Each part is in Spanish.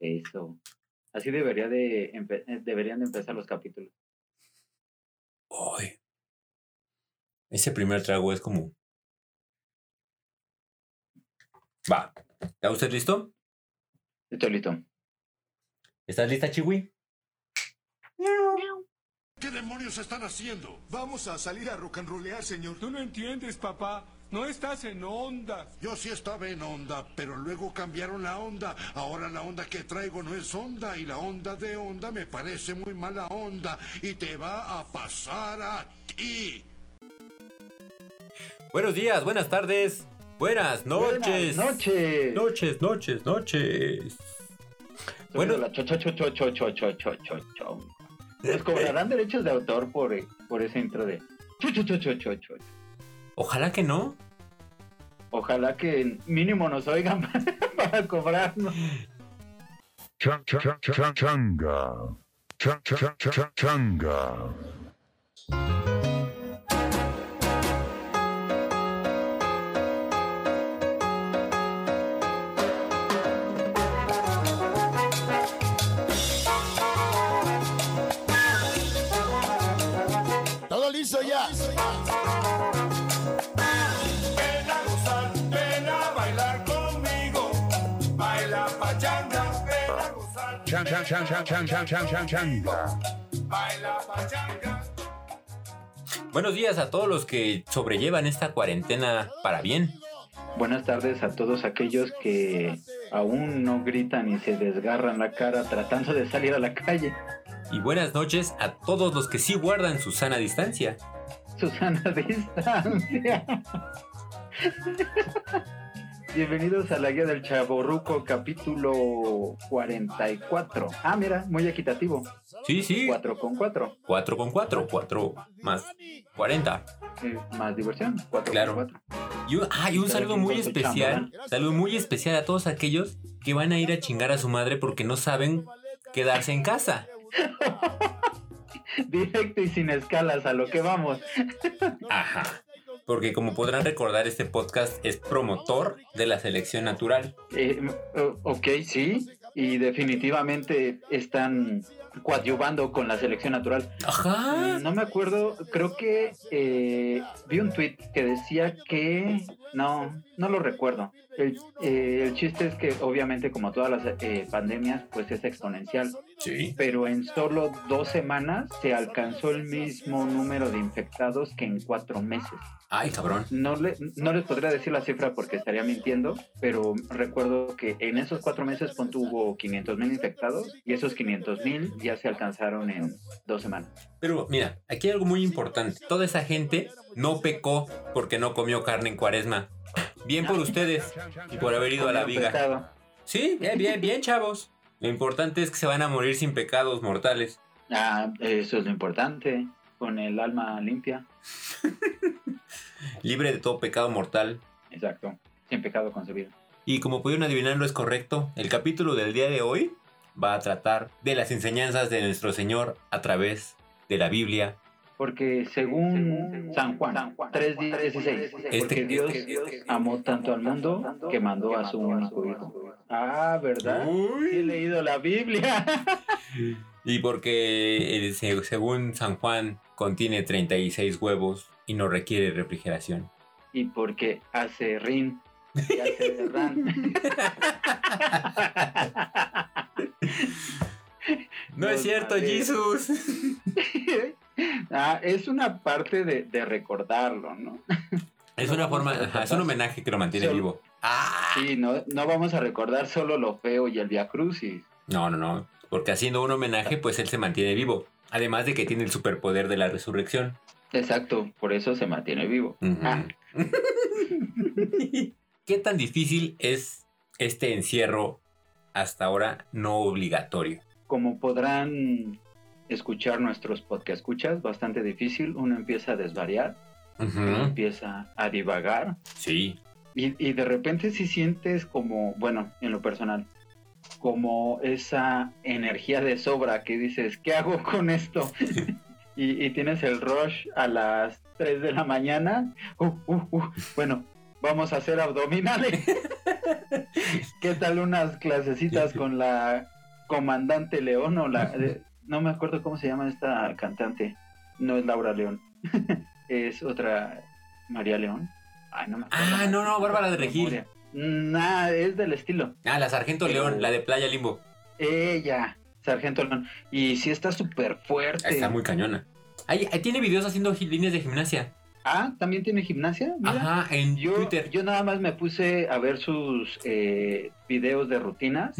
Eso. Así debería de empe- eh, deberían de empezar los capítulos. Ay. Ese primer trago es como. Va. ¿Está usted listo? Estoy listo. ¿Estás lista, Chiwi? ¿Qué demonios están haciendo? Vamos a salir a rock and rollear, señor. Tú no entiendes, papá. No estás en onda. Yo sí estaba en onda, pero luego cambiaron la onda. Ahora la onda que traigo no es onda y la onda de onda me parece muy mala onda y te va a pasar a ti. Buenos días, buenas tardes, buenas noches. Buenas noches. Noches, noches, noches. Bueno, la cho, cho, cho, Nos cobrarán derechos de autor por, por ese intro de cho, cho, cho, cho, cho, cho. Ojalá que no. Ojalá que mínimo nos oigan para cobrarnos. Chang chang chang changa. Chang chang chang changa. Chang chang chang chang chang changa. Baila pachanga. Buenos días a todos los que sobrellevan esta cuarentena para bien. Buenas tardes a todos aquellos que aún no gritan y se desgarran la cara tratando de salir a la calle. Y buenas noches a todos los que sí guardan su sana distancia. Susana Distancia. Bienvenidos a la guía del Chaborruco, capítulo 44. Ah, mira, muy equitativo. Sí, sí. 4 con 4. 4 con 4, 4 más 40. más diversión. 4 Claro. con 4. Y un, ah, y un saludo muy especial. Saludo muy especial a todos aquellos que van a ir a chingar a su madre porque no saben quedarse en casa. Directo y sin escalas, a lo que vamos. Ajá. Porque como podrán recordar, este podcast es promotor de la selección natural. Eh, ok, sí. Y definitivamente están coadyuvando con la selección natural. Ajá. Mm, No me acuerdo, creo que eh, vi un tweet que decía que no, no lo recuerdo. El, eh, el chiste es que obviamente como todas las eh, pandemias pues es exponencial, Sí. pero en solo dos semanas se alcanzó el mismo número de infectados que en cuatro meses. Ay, cabrón. No, le, no les podría decir la cifra porque estaría mintiendo, pero recuerdo que en esos cuatro meses Ponto hubo 500 mil infectados y esos 500 mil ya se alcanzaron en dos semanas. Pero mira, aquí hay algo muy importante. Toda esa gente no pecó porque no comió carne en cuaresma. Bien por ustedes y por haber ido a la viga. Sí, bien, bien, bien, chavos. Lo importante es que se van a morir sin pecados mortales. Ah, eso es lo importante, con el alma limpia. Libre de todo pecado mortal. Exacto, sin pecado concebido. Y como pudieron adivinarlo es correcto, el capítulo del día de hoy va a tratar de las enseñanzas de nuestro Señor a través de la Biblia. Porque según San Juan 3.16, porque Este- Dios amó tanto al mundo que mandó a su único hijo. Ah, ¿verdad? Uy. Sí he leído la Biblia. Y porque eh, se- según San Juan contiene 36 huevos y no requiere refrigeración. y porque hace rin y hace ran. No es cierto. Jesús. ah, es una parte de, de recordarlo, ¿no? Es una forma, es un homenaje que lo mantiene Solo- vivo. Ah. Sí, no, no vamos a recordar solo lo feo y el Via Crucis. No, no, no. Porque haciendo un homenaje, pues él se mantiene vivo. Además de que tiene el superpoder de la resurrección. Exacto, por eso se mantiene vivo. Ah. ¿Qué tan difícil es este encierro hasta ahora no obligatorio? Como podrán escuchar nuestros podcast escuchas, bastante difícil. Uno empieza a desvariar, empieza a divagar Sí. y, y de repente si sientes como, bueno, en lo personal, como esa energía de sobra que dices, ¿qué hago con esto? y, y tienes el rush a las 3 de la mañana. Uh, uh, uh, Bueno, vamos a hacer abdominales. ¿Qué tal unas clasecitas con la comandante León o la... no me acuerdo cómo se llama esta cantante. No es Laura León. es otra María León. Ay, no me acuerdo. Ah, no, no, Bárbara de Regil. Nah, es del estilo. Ah, la Sargento León, la de Playa Limbo. Ella, Sargento León. Y sí está súper fuerte. Está muy cañona. Ahí, ahí tiene videos haciendo líneas de gimnasia. Ah, también tiene gimnasia. Mira. Ajá, en Yo, Twitter. yo nada más me puse a ver sus eh, videos de rutinas.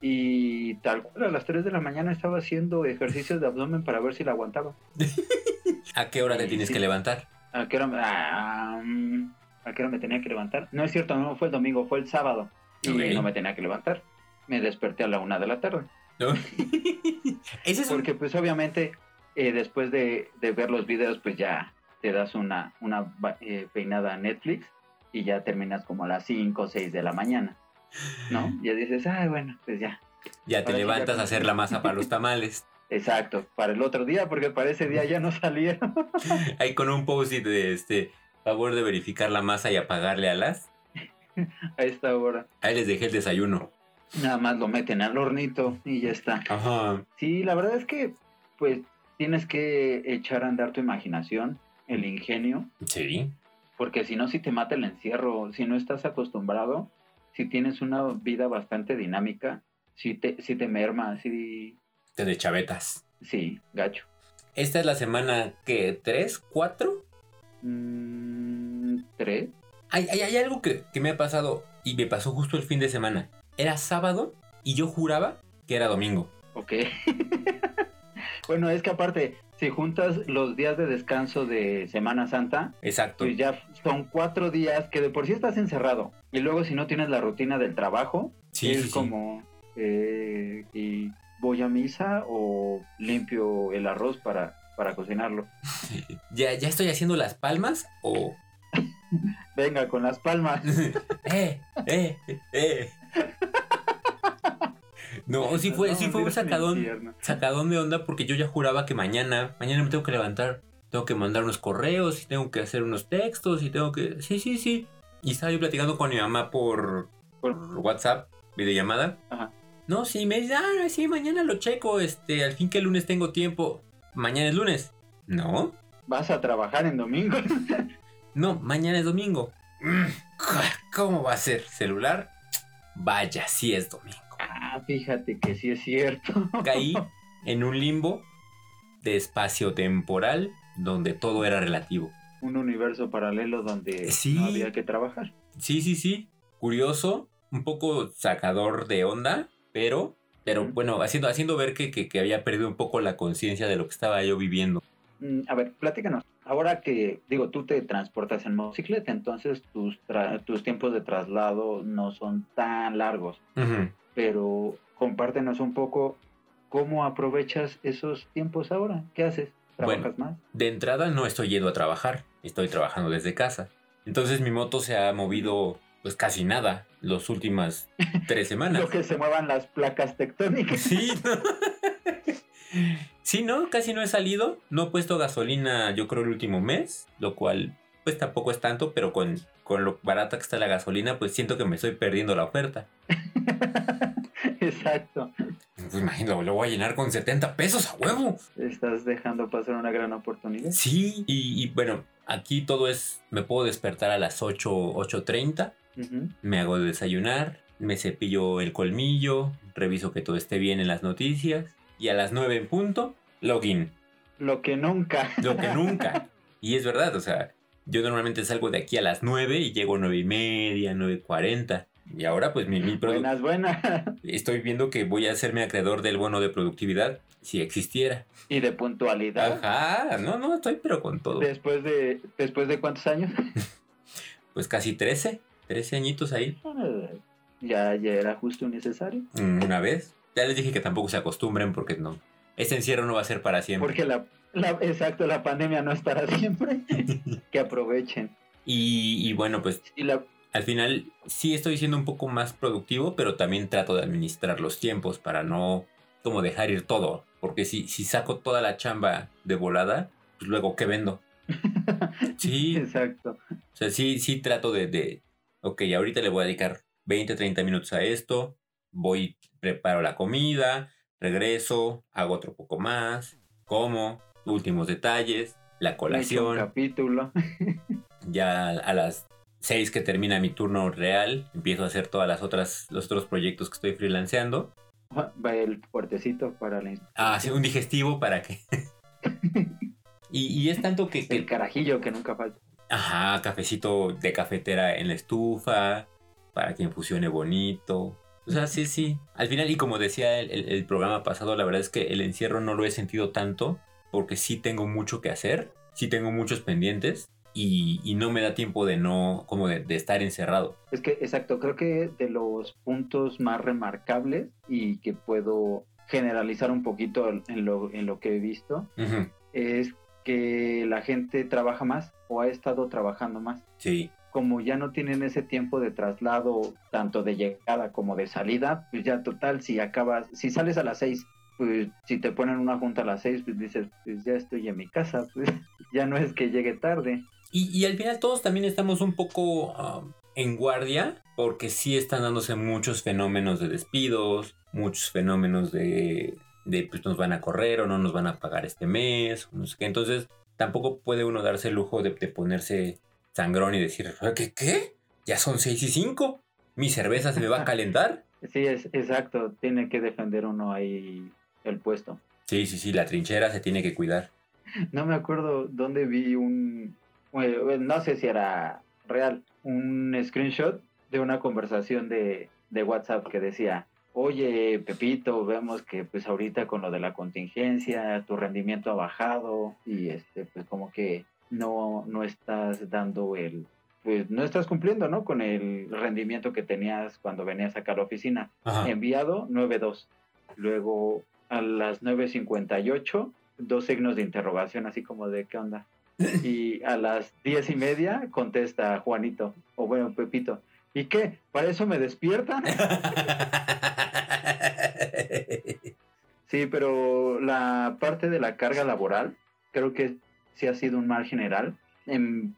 Y tal cual a las 3 de la mañana estaba haciendo ejercicios de abdomen para ver si la aguantaba. ¿A qué hora te tienes sí. que levantar? ¿A qué hora me, ah, mm, ¿a qué hora me tenía que levantar? No es cierto, no fue el domingo, fue el sábado. Y no me tenía que levantar. Me desperté a la una de la tarde. ¿No? Ese es un... Porque pues obviamente eh, después de, de ver los videos pues ya te das una, una eh, peinada a Netflix y ya terminas como a las 5 o 6 de la mañana. ¿No? Ya dices, ay bueno, pues ya. Ya te ya levantas a hacer la masa para los tamales. Exacto, para el otro día, porque para ese día ya no salieron. Ahí con un post-it de este... Favor de verificar la masa y apagarle a las. a esta hora. Ahí les dejé el desayuno. Nada más lo meten al hornito y ya está. Ajá. Sí, la verdad es que pues tienes que echar a andar tu imaginación, el ingenio, Sí. porque si no, si te mata el encierro, si no estás acostumbrado, si tienes una vida bastante dinámica, si te, si te merma, si, Te de chavetas. sí, gacho. Esta es la semana que tres, cuatro. Mm, ¿Tres? Hay, hay, hay algo que, que me ha pasado y me pasó justo el fin de semana. Era sábado y yo juraba que era domingo. Ok. bueno, es que aparte, si juntas los días de descanso de Semana Santa, Exacto. pues ya son cuatro días que de por sí estás encerrado. Y luego si no tienes la rutina del trabajo, Sí, es sí, sí. como, eh, y voy a misa o limpio el arroz para, para cocinarlo. ¿Ya, ¿Ya estoy haciendo las palmas o...? Venga, con las palmas. ¡Eh! ¡Eh! ¡Eh! No, sí fue, sí fue un sacadón, sacadón de onda porque yo ya juraba que mañana, mañana me tengo que levantar, tengo que mandar unos correos y tengo que hacer unos textos y tengo que... Sí, sí, sí. Y estaba yo platicando con mi mamá por, por WhatsApp, videollamada. Ajá. No, sí, me dice, ah, sí, mañana lo checo, este, al fin que el lunes tengo tiempo. Mañana es lunes. No, Vas a trabajar en domingo. no, mañana es domingo. Mm, ¿Cómo va a ser? ¿Celular? Vaya, sí es domingo. Ah, fíjate que sí es cierto. Caí en un limbo de espacio temporal donde todo era relativo. Un universo paralelo donde Sí. no había que trabajar. Sí, sí, sí. Curioso, un poco sacador de onda, pero, pero bueno, haciendo, haciendo ver que, que, que había perdido un poco la conciencia de lo que estaba yo viviendo. Mm, A ver, platícanos. Ahora que, digo, tú te transportas en motocicleta, entonces tus, tus tiempos de traslado no son tan largos. Ujú. Pero compártenos un poco cómo aprovechas esos tiempos ahora. ¿Qué haces? ¿Trabajas más? De entrada no estoy yendo a trabajar, estoy trabajando desde casa. Entonces mi moto se ha movido pues casi nada las últimas tres semanas. Lo que se muevan las placas tectónicas. Sí, ¿no? Sí, no, casi no he salido. No he puesto gasolina, yo creo, el último mes, lo cual, pues tampoco es tanto, pero con, con lo barata que está la gasolina, pues siento que me estoy perdiendo la oferta. Exacto. Pues imagino, lo voy a llenar con 70 pesos a huevo. Estás dejando pasar una gran oportunidad. Sí, y, y bueno, aquí todo es, me puedo despertar a las 8, 8.30, Ujú. me hago desayunar, me cepillo el colmillo, reviso que todo esté bien en las noticias, y a las 9 en punto, login. Lo que nunca. Lo que nunca. Y es verdad, o sea, yo normalmente salgo de aquí a las 9 y llego a 9 y media, 9.40. Y ahora pues mi, mi Buenas, buenas. estoy viendo que voy a hacerme acreedor del bono de productividad si existiera. y de puntualidad. Ajá, no, no, estoy pero con todo. Después de, después de cuántos años? Pues casi 13, 13 añitos ahí. ya, ya era justo y necesario. mm, Una vez. Ya les dije que tampoco se acostumbren porque no. Este encierro no va a ser para siempre. Porque la, la- exacto, la pandemia no es para siempre. que aprovechen. Y, y bueno, pues Y la, al final sí estoy siendo un poco más productivo, pero también trato de administrar los tiempos para no como dejar ir todo. Porque si, si saco toda la chamba de volada, pues luego ¿qué vendo? Sí, Exacto. o sea, sí, sí trato de, de, ok, ahorita le voy a dedicar 20, 30 minutos a esto, voy, preparo la comida, regreso, hago otro poco más, como, últimos detalles, la echo un colación. capítulo. Ya a las 6 que termina mi turno real, empiezo a hacer todas las otras, los otros proyectos que estoy freelanceando. Va el fuertecito para la Ah, sí, un digestivo para que... y, y es tanto que, que- el carajillo que nunca falta. Ajá, cafecito de cafetera en la estufa, para que infusione bonito. O sea, sí, sí. Al final, y como decía el, el- el programa pasado, la verdad es que el encierro no lo he sentido tanto, porque sí tengo mucho que hacer, sí tengo muchos pendientes, y, y no me da tiempo de no, como de, de estar encerrado. Es que, exacto, creo que de los puntos más remarcables y que puedo generalizar un poquito en lo, en lo que he visto es que la gente trabaja más o ha estado trabajando más. Sí, Como ya no tienen ese tiempo de traslado, tanto de llegada como de salida, pues ya total, si acabas, si sales a las seis, pues si te ponen una junta a las seis, pues dices, pues ya estoy en mi casa, pues ya no es que llegue tarde. Y, y al final todos también estamos un poco ah, en guardia porque sí están dándose muchos fenómenos de despidos, muchos fenómenos de, de pues nos van a correr o no nos van a pagar este mes, o no sé qué. Entonces tampoco puede uno darse el lujo de, de ponerse sangrón y decir, ¿qué? ¿Qué? Ya son 6 y 5. ¿Mi cerveza se me va a calentar? Sí, es exacto, tiene que defender uno ahí el puesto. Sí, sí, sí, la trinchera se tiene que cuidar. No me acuerdo dónde vi un, no sé si era real, un screenshot de una conversación de, de WhatsApp que decía, oye Pepito, vemos que pues ahorita con lo de la contingencia tu rendimiento ha bajado y este pues como que no, no estás dando el, pues no estás cumpliendo, ¿no? Con el rendimiento que tenías cuando venías acá a la oficina. Ajá. Enviado 9.2. Luego a las 9.58, dos signos de interrogación, así como de qué onda. Y a las diez y media contesta Juanito, o bueno, Pepito. ¿Y qué? ¿Para eso me despiertan? Sí, pero la parte de la carga laboral, creo que sí ha sido un mal general. Em,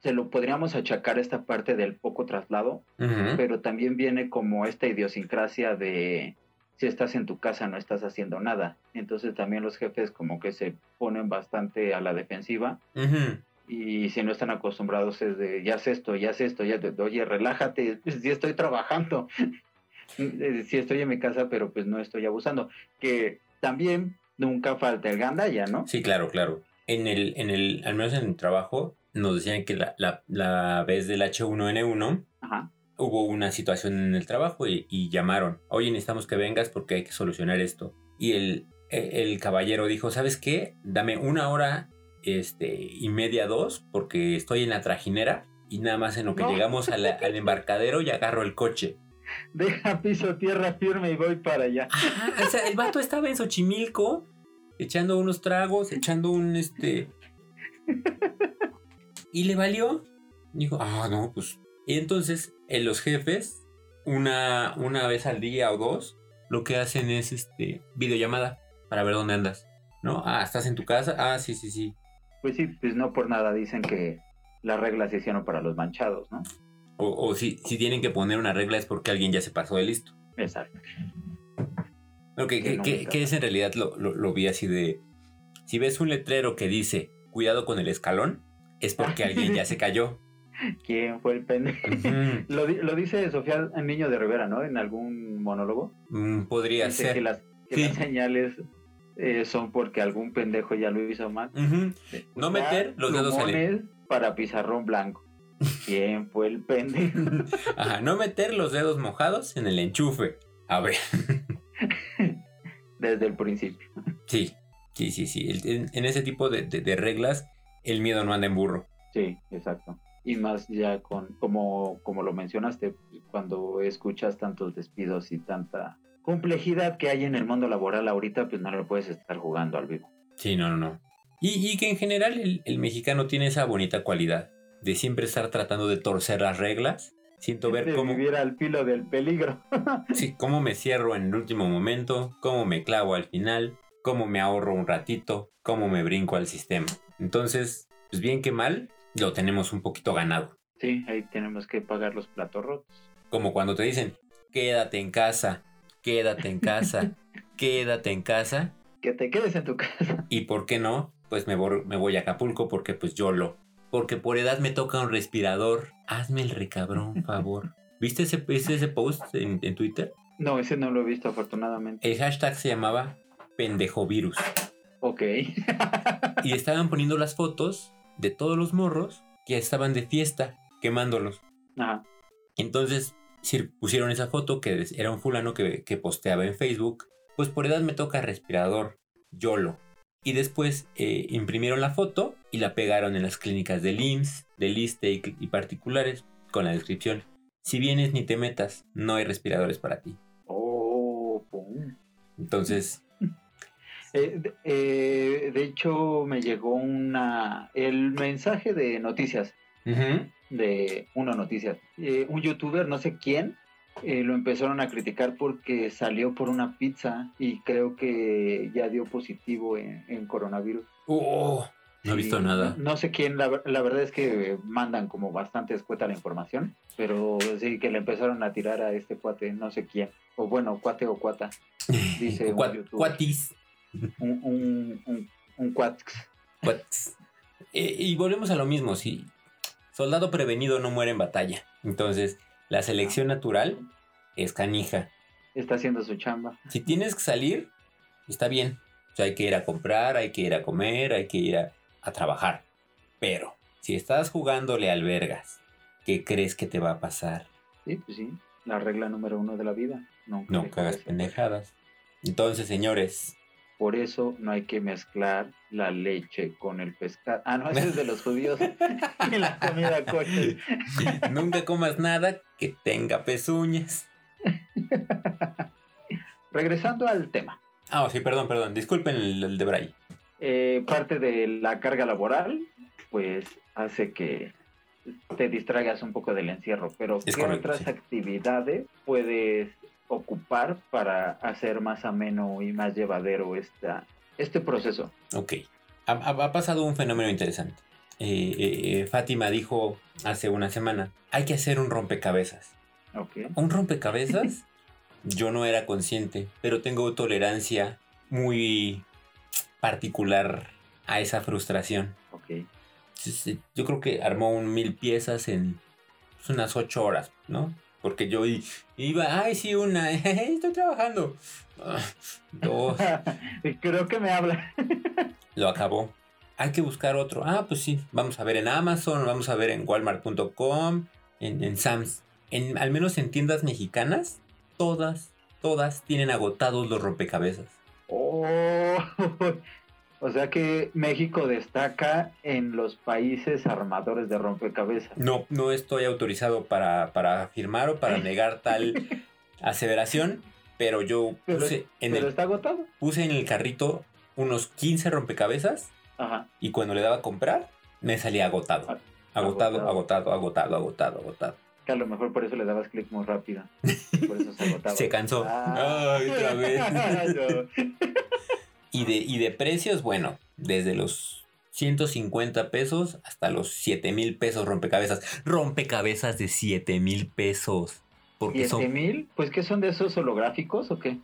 se lo podríamos achacar esta parte del poco traslado, pero también viene como esta idiosincrasia de si estás en tu casa no estás haciendo nada. Entonces también los jefes como que se ponen bastante a la defensiva y si no están acostumbrados es de ya haz esto, ya haz esto, ya te, oye, relájate, si estoy trabajando. Eh, Si estoy en mi casa, pero pues no estoy abusando. Que también nunca falta el gandalla, ¿no? Sí, claro, claro. En el, en el, al menos en el trabajo, nos decían que la, la, la vez del H1N1 Ajá. Hubo una situación en el trabajo y, y llamaron. Oye, necesitamos que vengas porque hay que solucionar esto. Y el, e- el caballero dijo, ¿sabes qué? Dame una hora este, y media, dos, porque estoy en la trajinera y nada más en lo que No. llegamos la- al embarcadero y agarro el coche. Deja piso tierra firme y voy para allá. O sea, el vato estaba en Xochimilco echando unos tragos, echando un este. Y le valió. Dijo, ah, no, pues. Y entonces, en los jefes, una, una vez al día o dos, lo que hacen es este videollamada para ver dónde andas. ¿No? Ah, ¿estás en tu casa? Ah, sí, sí, sí. Pues sí, pues no por nada dicen que las reglas se hicieron para los manchados, ¿no? O, o si, si tienen que poner una regla es porque alguien ya se pasó de listo. Exacto. Lo que, que- que es en realidad lo, lo- lo vi así de. Si ves un letrero que dice cuidado con el escalón, es porque alguien ya se cayó. ¿Quién fue el pendejo? Lo, di- lo dice Sofía el Niño de Rivera, ¿no? En algún monólogo. Mm, Podría Dice ser. que las, que Sí. las señales eh, son porque algún pendejo ya lo hizo mal. No Usar meter los dedos al- para pizarrón blanco. ¿Quién fue el pendejo? Ajá, no meter los dedos mojados en el enchufe. A ver. Desde el principio. Sí, sí, sí, sí. En, en ese tipo de, de- de reglas, el miedo no anda en burro. Sí, exacto. Y más ya con, como, como lo mencionaste, cuando escuchas tantos despidos y tanta complejidad que hay en el mundo laboral ahorita, pues no lo puedes estar jugando al vivo. Sí, no, no, no. Y, y que en general el, el mexicano tiene esa bonita cualidad de siempre estar tratando de torcer las reglas. Siento ver cómo, vivir al filo del peligro. sí, cómo me cierro en el último momento, cómo me clavo al final, cómo me ahorro un ratito, cómo me brinco al sistema. Entonces, pues bien que mal, lo tenemos un poquito ganado. Sí, ahí tenemos que pagar los platos rotos. Como cuando te dicen, quédate en casa, quédate en casa, quédate en casa. Que te quedes en tu casa. ¿Y por qué no? Pues me voy, me voy a Acapulco porque pues yo lo. Porque por edad me toca un respirador. Hazme el recabrón, favor. ¿Viste ese, viste ese post en, en Twitter? No, ese no lo he visto afortunadamente. El hashtag se llamaba pendejovirus. Ok. Y estaban poniendo las fotos de todos los morros que estaban de fiesta quemándolos. Ajá. Entonces si pusieron esa foto que era un fulano que, que posteaba en Facebook. Pues por edad me toca respirador, YOLO. Y después eh, imprimieron la foto y la pegaron en las clínicas del IMSS, del ISTE y, y particulares con la descripción. Si vienes ni te metas, no hay respiradores para ti. Oh, pum. Entonces, Eh, de, eh, de hecho, me llegó una el mensaje de noticias de Uno Noticias. Eh, un youtuber, no sé quién, eh, lo empezaron a criticar porque salió por una pizza y creo que ya dio positivo en, en coronavirus. oh, no he visto nada. No, no sé quién, la, la verdad es que mandan como bastante escueta la información, pero sí que le empezaron a tirar a este cuate, no sé quién, o bueno, cuate o cuata, dice un youtuber. Cuatis. Un, un, un. Eh, y volvemos a lo mismo, si soldado prevenido no muere en batalla. Entonces, la selección natural es canija. Está haciendo su chamba. Si tienes que salir, está bien. O sea, hay que ir a comprar, hay que ir a comer, hay que ir a, a trabajar. Pero, si estás jugándole al vergas, ¿qué crees que te va a pasar? Sí, pues sí, la regla número uno de la vida. Nunca No cagas pendejadas. Entonces, señores, Por eso no hay que mezclar la leche con el pescado. Ah, no, ese es de los judíos. y la comida coche. nunca comas nada que tenga pezuñas. Regresando al tema. Ah, sí, perdón, perdón. Disculpen el, el de Bray. Eh, parte de la carga laboral, pues hace que te distraigas un poco del encierro. Pero Es ¿qué correcto, otras sí. actividades puedes ocupar para hacer más ameno y más llevadero esta, este proceso? Ok. Ha, pasado un fenómeno interesante. Eh, eh, eh, Fátima dijo hace una semana, hay que hacer un rompecabezas. Ok. Un rompecabezas, yo no era consciente, pero tengo tolerancia muy particular a esa frustración. Ok. Entonces, eh, yo creo que armó un mil piezas en pues, unas ocho horas, ¿no? Porque yo iba, ay, sí, una, estoy trabajando. Ah, Dos, Creo que me habla. lo acabó. Hay que buscar otro. Ah, pues sí, vamos a ver en Amazon, vamos a ver en walmart.com, en, en Sam's. En, al menos en tiendas mexicanas, todas, todas tienen agotados los rompecabezas. Oh, o sea que México destaca en los países armadores de rompecabezas. No, no estoy autorizado para, para afirmar o para negar tal aseveración, pero yo Pero, puse en, pero el, está agotado. puse en el carrito unos 15 rompecabezas Ajá. y cuando le daba a comprar, me salía agotado. Ah, Agotado, agotado. agotado, agotado, agotado, agotado. Que a lo mejor por eso le dabas clic muy rápido. Por eso se agotaba. Se cansó. Ah. Ay, otra vez. Y de, y de precios, bueno, desde los 150 pesos hasta los 7 mil pesos rompecabezas. Rompecabezas de 7 mil pesos. Porque ¿Siete son, mil? Pues ¿qué son de esos holográficos o qué?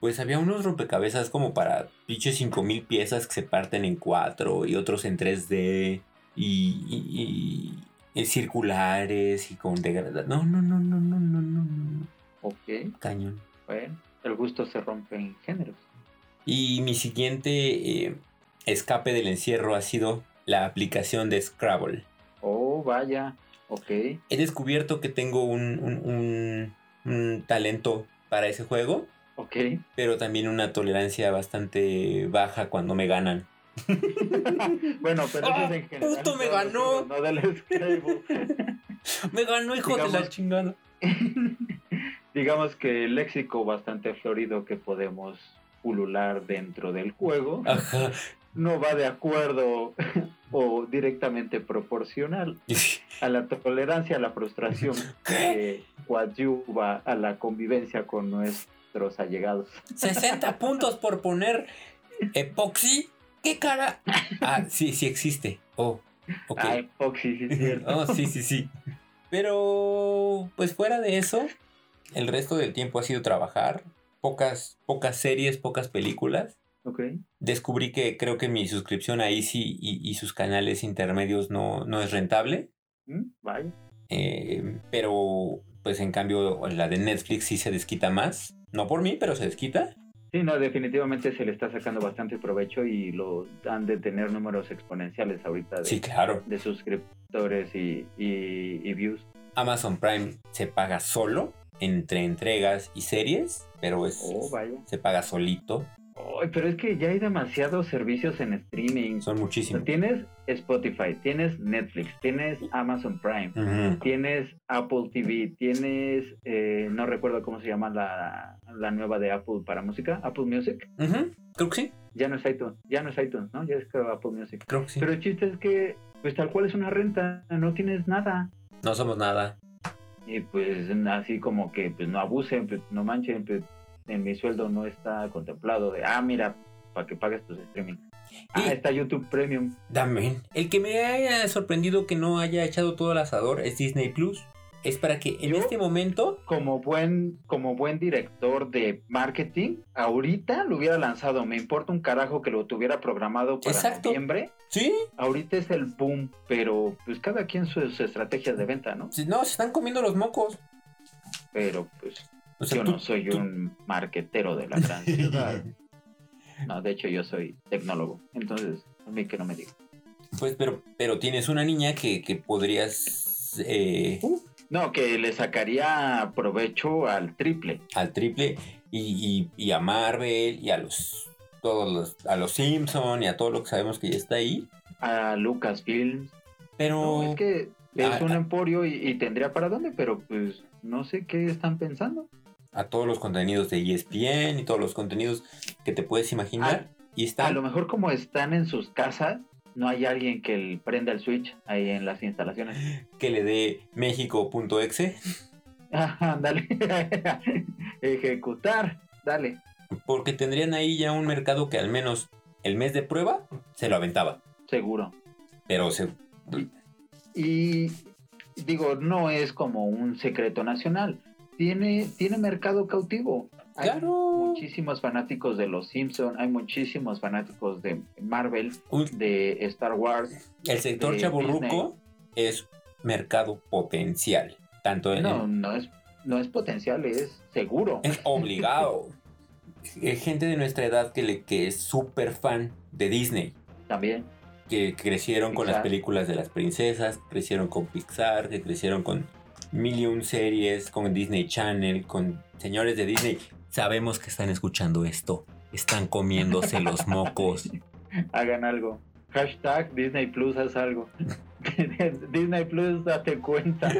pues había unos rompecabezas como para pinches 5 mil piezas que se parten en 4 y otros en 3D y, y- y- y circulares y con degradación. No, no, no, no, no, no, no, no. Ok, Cañón. bueno, el gusto se rompe en géneros. Y mi siguiente eh, escape del encierro ha sido la aplicación de Scrabble. Oh, vaya, ok. He descubierto que tengo un, un- un- un talento para ese juego, Ok. pero también una tolerancia bastante baja cuando me ganan. Bueno, pero eso ¡Ah, es en general. puto, me ganó! No del. Me ganó, hijo de la Digamos- chingada. Digamos que el léxico bastante florido que podemos pulular dentro del juego Ajá. no va de acuerdo o directamente proporcional a la tolerancia a la frustración que coadyuva a la convivencia con nuestros allegados. 60 puntos por poner epoxi. ¿Qué cara? Ah, sí, sí existe. Oh, ok. Ay, Foxy, sí es cierto. Oh, sí, sí, sí. Pero, pues fuera de eso, el resto del tiempo ha sido trabajar. Pocas, pocas series, pocas películas. Ok. Descubrí que creo que mi suscripción a Easy y, y sus canales intermedios no, no es rentable. Mm, Vaya. Eh, pero, pues en cambio, la de Netflix sí se desquita más. No por mí, pero se desquita. Sí, no, definitivamente se le está sacando bastante provecho y lo han de tener números exponenciales ahorita de, Sí, claro. de suscriptores y, y, y views. Amazon Prime se paga solo entre entregas y series, pero es, Oh, vaya. se paga solito. Ay, pero es que ya hay demasiados servicios en streaming. Son O sea, muchísimos. tienes Spotify, tienes Netflix, tienes Amazon Prime, tienes Apple TV, tienes, eh, no recuerdo cómo se llama la, la nueva de Apple para música, Apple Music. Creo que sí, Ya no es iTunes, ya no es iTunes, ¿no? Ya es Apple Music. creo que sí. Pero el chiste es que, pues tal cual es una renta, no tienes nada. No somos nada. Y pues así como que, pues no abusen, pues no manchen, pues en mi sueldo no está contemplado de, ah, mira, para que pagues tus streaming. Ah, está YouTube Premium. Dame. El que me haya sorprendido que no haya echado todo el asador es Disney Plus. Es para que en ¿Yo? este momento. Como buen, como buen director de marketing, ahorita lo hubiera lanzado. Me importa un carajo que lo tuviera programado para Exacto. noviembre. Sí, Ahorita es el boom, pero pues cada quien sus estrategias de venta, ¿no? sí, no, se están comiendo los mocos. Pero pues O sea, yo tú- no soy tú- un marquetero de la gran ciudad. No, de hecho yo soy tecnólogo. Entonces, a mí que no me diga. Pues, pero, pero tienes una niña que, que podrías eh, No, que le sacaría provecho al triple. al triple y, y- y a Marvel y a los todos los, a los Simpson y a todo lo que sabemos que ya está ahí. A Lucasfilm. Pero No, es que es un emporio y, y tendría para dónde, pero pues no sé qué están pensando. a todos los contenidos de ESPN y todos los contenidos que te puedes imaginar. y A están lo mejor como están en sus casas, no hay alguien que prenda el switch ahí en las instalaciones. que le dé México.exe. Ajá, dale. Ejecutar, dale. Porque tendrían ahí ya un mercado que al menos el mes de prueba se lo aventaba. Seguro. Pero se, Y digo, no es como un secreto nacional. Tiene, tiene mercado cautivo. Hay Claro. muchísimos fanáticos de los Simpson, hay muchísimos fanáticos de Marvel, de Star Wars. el sector de chaborruco es mercado potencial. Tanto en, No, no es, no es potencial, es seguro. es obligado. Eh, Gente de nuestra edad que, le, que es súper fan de Disney. También. que crecieron con las películas de las princesas, crecieron con Pixar, que crecieron con mil y un series, con Disney Channel, con señores de Disney. Sabemos que están escuchando esto. Están comiéndose los mocos. Hagan algo. Hashtag Disney Plus, haz algo. Disney Plus, date cuenta.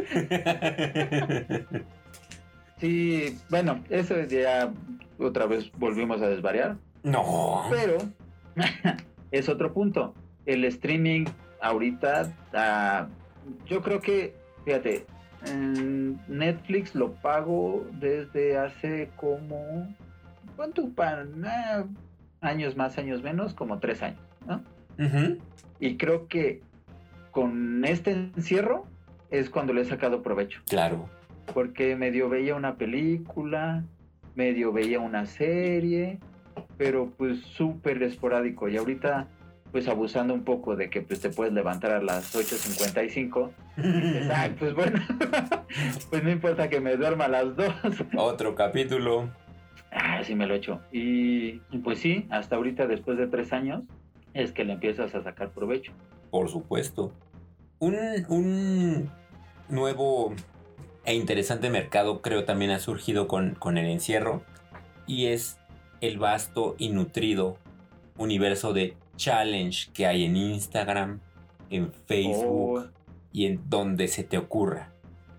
Sí, bueno, eso ya otra vez volvimos a desvariar. no. Pero es otro punto. El streaming ahorita, ah, yo creo que, fíjate, Netflix lo pago desde hace como, ¿cuánto? Pa- ah, años más, años menos, como tres años, ¿no? Y creo que con este encierro es cuando le he sacado provecho. Claro. Porque medio veía una película, medio veía una serie, pero pues súper esporádico. Y ahorita, pues abusando un poco de que pues te puedes levantar a las 8.55, dices, "Ay, pues bueno, pues no importa que me duerma a las 2. Otro capítulo. Ah, sí me lo echo. Y y pues sí, hasta ahorita, después de tres años, es que le empiezas a sacar provecho. Por supuesto. Un, un nuevo e interesante mercado creo también ha surgido con, con el encierro y es el vasto y nutrido universo de challenge que hay en Instagram, en Facebook Oh, y en donde se te ocurra.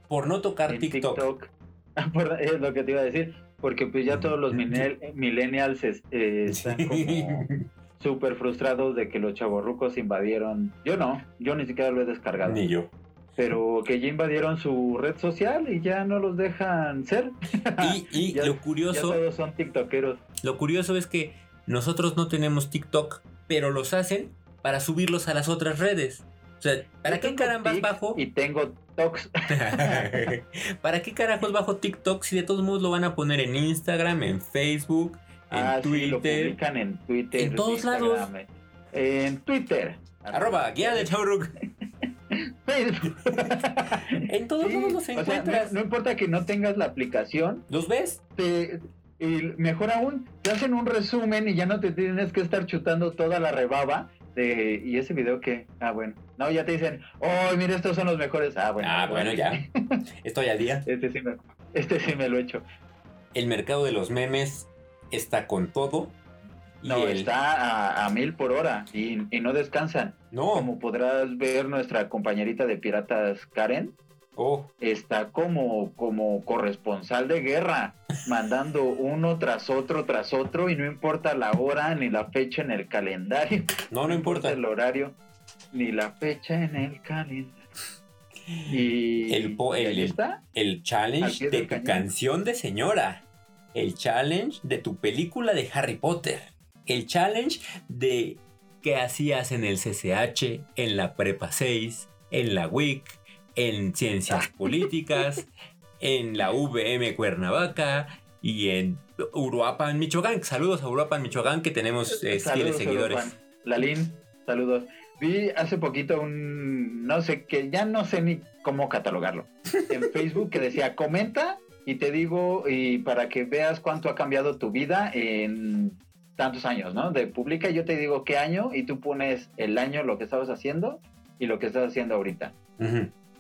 Por no tocar en TikTok. Ah, Es lo que te iba a decir. Porque pues ya todos los millennial- millennials es- eh, están como súper frustrados de que los chavorrucos invadieron. Yo no, yo ni siquiera lo he descargado. Ni yo. Pero que ya invadieron su red social y ya no los dejan ser. Y, y Ya- lo Ya curioso, todos son tiktokeros. lo curioso es que nosotros no tenemos TikTok, pero los hacen para subirlos a las otras redes. O sea, ¿para Yo qué carambas bajo? Y tengo tox. ¿Para qué carajos bajo TikTok si de todos modos lo van a poner en Instagram, en Facebook, en ah, sí, lo Twitter? publican en Twitter. En todos lados. En Twitter. Arroba guía de Chauruk. En todos Sí, lados los o sea, no, encuentras. no importa que no tengas la aplicación, ¿Los ves? te, y mejor aún, te hacen un resumen y ya no te tienes que estar chutando toda la rebaba. De, ¿Y ese video qué? Ah, bueno. No, ya te dicen, oh, mira, estos son los mejores. Ah, bueno. ah, bueno, ya. Estoy al día. Este sí me, este sí me lo he hecho. El mercado de los memes está con todo. Y No, el- está a, a mil por hora y, y no descansan. No. Como podrás ver, nuestra compañerita de piratas, Karen, Oh, está como, como corresponsal de guerra, mandando uno tras otro tras otro y no importa la hora ni la fecha en el calendario. no, no importa. el horario ni la fecha en el calendario. Y, El el- está. El Al challenge de tu cañón. canción de señora. El challenge de tu película de Harry Potter. El challenge de qué hacías en el CCH, en la Prepa 6, en la WIC, en Ciencias Políticas, en la VM Cuernavaca y en Uruapan, Michoacán. Saludos a Uruapan, Michoacán, que tenemos eh, fieles seguidores. Lalín, saludos. Vi hace poquito un, no sé, que ya no sé ni cómo catalogarlo, en Facebook que decía, comenta y te digo, y para que veas cuánto ha cambiado tu vida en tantos años, ¿no? De publica y yo te digo qué año y tú pones el año, lo que estabas haciendo y lo que estás haciendo ahorita.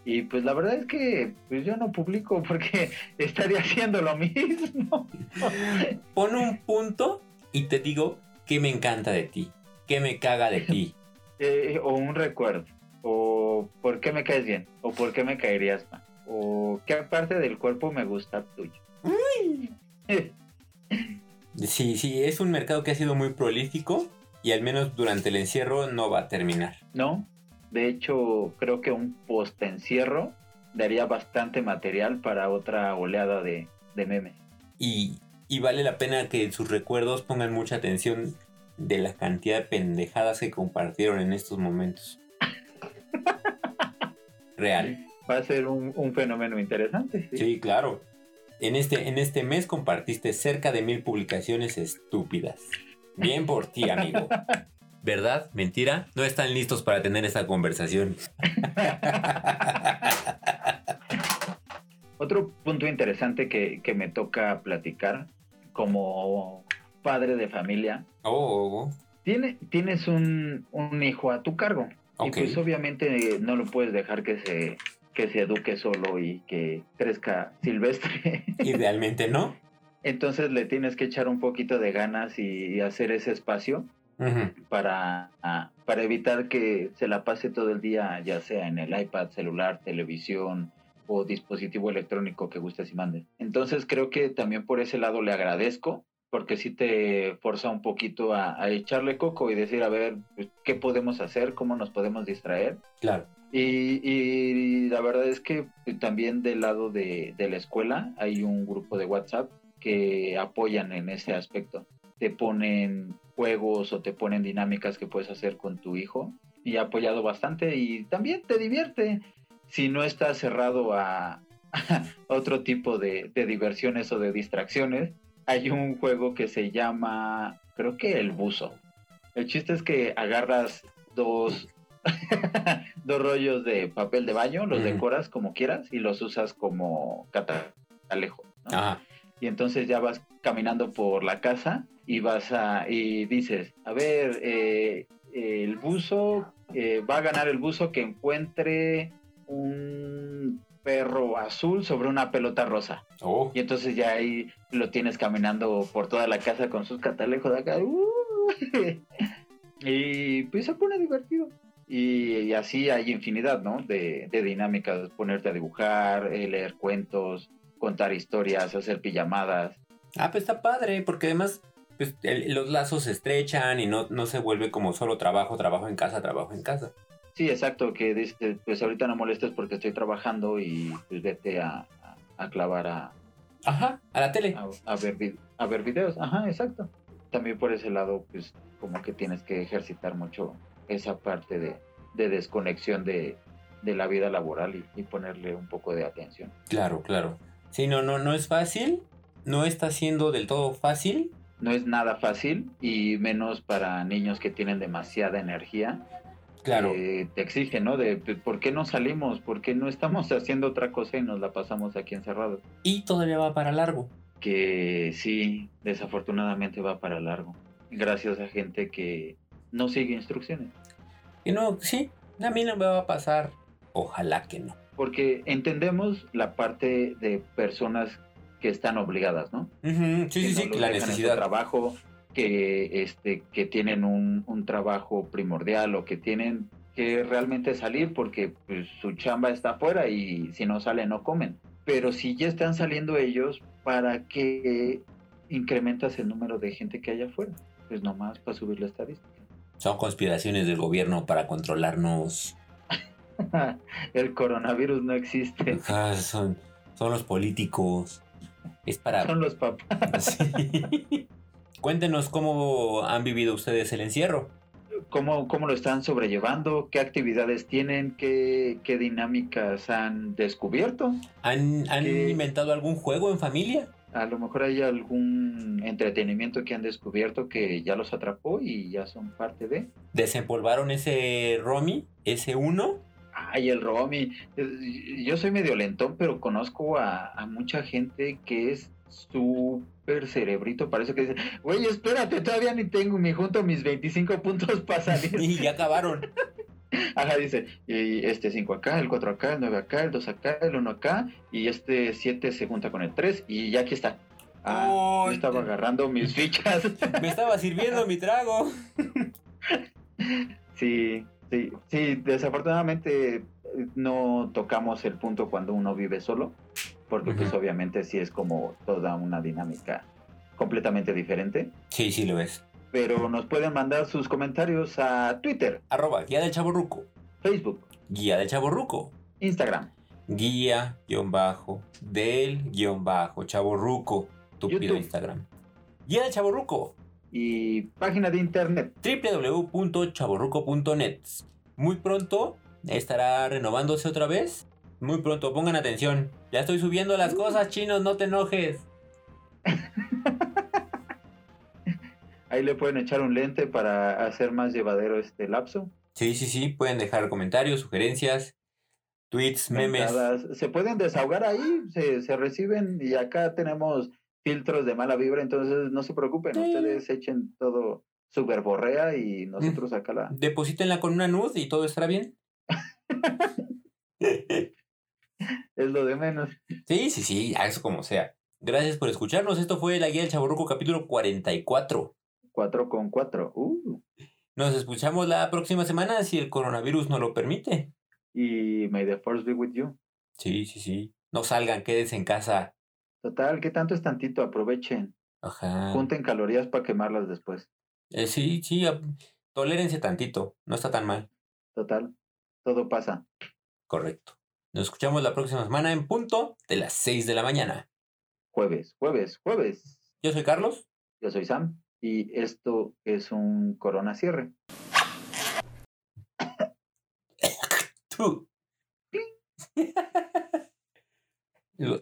Y pues la verdad es que pues yo no publico porque estaría haciendo lo mismo. Pon un punto y te digo qué me encanta de ti, qué me caga de ti. Eh, o un recuerdo, o por qué me caes bien, o por qué me caerías mal, o qué parte del cuerpo me gusta tuyo. Sí, sí, es un mercado que ha sido muy prolífico y al menos durante el encierro no va a terminar. no, de hecho creo que un post encierro daría bastante material para otra oleada de, de memes. Y, y vale la pena que en sus recuerdos pongan mucha atención de la cantidad de pendejadas que compartieron en estos momentos. Real. Va a ser un, un fenómeno interesante. sí. Sí, claro. En este, en este mes compartiste cerca de mil publicaciones estúpidas. Bien por ti, amigo. ¿Verdad? ¿Mentira? No están listos para tener esta conversación. Otro punto interesante que, que me toca platicar como padre de familia Oh, Tiene, tienes un, un hijo a tu cargo. Y pues obviamente no lo puedes dejar que se, que se eduque solo y que crezca silvestre. idealmente no. Entonces le tienes que echar un poquito de ganas y, hacer ese espacio para, ah, para evitar que se la pase todo el día, ya sea en el iPad, celular, televisión o dispositivo electrónico que gustes y mandes. Entonces creo que también por ese lado le agradezco, porque sí te forza un poquito a, a echarle coco y decir, a ver, pues, ¿qué podemos hacer? ¿Cómo nos podemos distraer? Claro. Y, y la verdad es que también del lado de, la escuela hay un grupo de WhatsApp que apoyan en ese aspecto. Te ponen juegos o te ponen dinámicas que puedes hacer con tu hijo y ha apoyado bastante y también te divierte si no estás cerrado a, otro tipo de diversiones o de distracciones. Hay un juego que se llama, creo que el buzo. El chiste es que agarras dos dos rollos de papel de baño, los decoras como quieras y los usas como catalejo. Y entonces ya vas caminando por la casa y vas a y dices, a ver, eh, el buzo eh, va a ganar el buzo que encuentre un perro azul sobre una pelota rosa. Oh. Y entonces ya ahí lo tienes caminando por toda la casa con sus catalejos de acá. ¡uh! y pues se pone divertido. Y, y así hay infinidad, ¿no? De, de dinámicas, ponerte a dibujar, eh, leer cuentos, contar historias, hacer pijamadas. Ah, pues está padre, porque además pues, el- los lazos se estrechan y no, no se vuelve como solo trabajo, trabajo en casa, trabajo en casa. Sí, exacto, que dices, pues ahorita no molestes porque estoy trabajando y pues vete a, a- a clavar a, Ajá, a la tele. a, a ver, a ver videos. Ajá, exacto. También por ese lado, pues como que tienes que ejercitar mucho esa parte de, de desconexión de, de la vida laboral y, y ponerle un poco de atención. Claro, claro. Sí, no, no, no es fácil. No está siendo del todo fácil. No es nada fácil y menos para niños que tienen demasiada energía. Claro. Eh, te exigen, ¿no? De pues, por qué no salimos, por qué no estamos haciendo otra cosa y nos la pasamos aquí encerrados. Y todavía va para largo. Que sí, desafortunadamente va para largo. Gracias a gente que no sigue instrucciones. Y no, sí, a mí no me va a pasar. Ojalá que no. Porque entendemos la parte de personas que están obligadas, ¿no? Ujú, Sí, que sí, no sí, los la necesidad. trabajo, que, este, que tienen un, un trabajo primordial o que tienen que realmente salir porque pues, su chamba está afuera y si no salen no comen. Pero si ya están saliendo ellos, ¿para qué incrementas el número de gente que hay afuera? Pues nomás para subir la estadística. Son conspiraciones del gobierno para controlarnos. el coronavirus no existe. Ah, son, son los políticos. Es para... Son los papás. Sí. Cuéntenos cómo han vivido ustedes el encierro. ¿Cómo, ¿Cómo lo están sobrellevando? ¿Qué actividades tienen? ¿Qué, qué dinámicas han descubierto? ¿Han, han ¿Qué? inventado algún juego en familia? A lo mejor hay algún entretenimiento que han descubierto que ya los atrapó y ya son parte de. ¿Desempolvaron ese Romy? ¿Ese uno? Ay, el Romy. Eh, Yo soy medio lentón, pero conozco a, a mucha gente que es súper cerebrito. Parece que dice, güey, espérate, todavía ni tengo, ni junto mis 25 puntos para salir. Y ya acabaron. Ajá, dice, y este 5 acá, el 4 acá, el 9 acá, el 2 acá, el 1 acá, y este 7 se junta con el 3, y ya aquí está. Ah, Ay, estaba agarrando mis fichas. Me estaba sirviendo mi trago. Sí, sí, sí, desafortunadamente eh, no tocamos el punto cuando uno vive solo, porque pues Ujú. obviamente sí es como toda una dinámica completamente diferente, Sí, sí lo es. Pero nos pueden mandar sus comentarios a Twitter, Arroba, guía del chaborruco. Facebook, Guía del chaborruco. Instagram, Guía, guion bajo, del, guion bajo, chaborruco. Tupido. Instagram. Guía del chaborruco. y página de internet. www.chaborruco.net. Muy pronto estará renovándose otra vez. Muy pronto, pongan atención. Ya estoy subiendo las cosas, chinos, no te enojes. Ahí le pueden echar un lente para hacer más llevadero este lapso. Sí, sí, sí, pueden dejar comentarios, sugerencias, tweets, memes. Se pueden desahogar ahí, se, se reciben y acá tenemos filtros de mala vibra, entonces no se preocupen, Sí. ustedes echen todo su verborrea y nosotros acá la... Deposítenla con una nud y todo estará bien. Es lo de menos. Sí, sí, sí, eso como sea. Gracias por escucharnos. Esto fue La Guía del Chaborruco capítulo 44. 4 con 4. Uh, Nos escuchamos la próxima semana si el coronavirus nos lo permite. y may the force be with you. Sí, sí, sí. No salgan, quédense en casa. Total, ¿qué tanto es tantito? Aprovechen. Ajá. Junten calorías para quemarlas después. Eh, sí, sí, tolérense tantito. No está tan mal. Total, todo pasa. Correcto. Nos escuchamos la próxima semana en punto de las 6 de la mañana. Jueves, jueves, jueves. Yo soy Carlos. Yo soy Sam y esto es un corona cierre. Tú.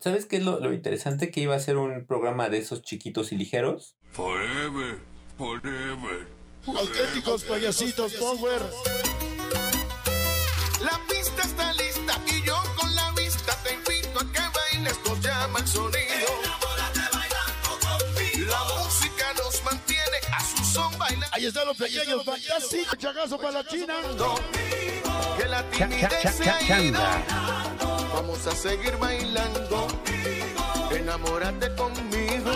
¿Sabes qué es lo, lo interesante que iba a ser un programa de esos chiquitos y ligeros? Forever, forever. Auténticos payasitos Power. La pista está lista y yo con la vista te invito a que bailes, nos llama el sonido. Ahí están los pequeños payasitos. Chagazo para la China. Que la timidez. Vamos a seguir bailando. Enamórate conmigo.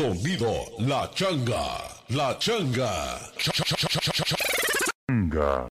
Sonido La Changa. La Changa. Changa.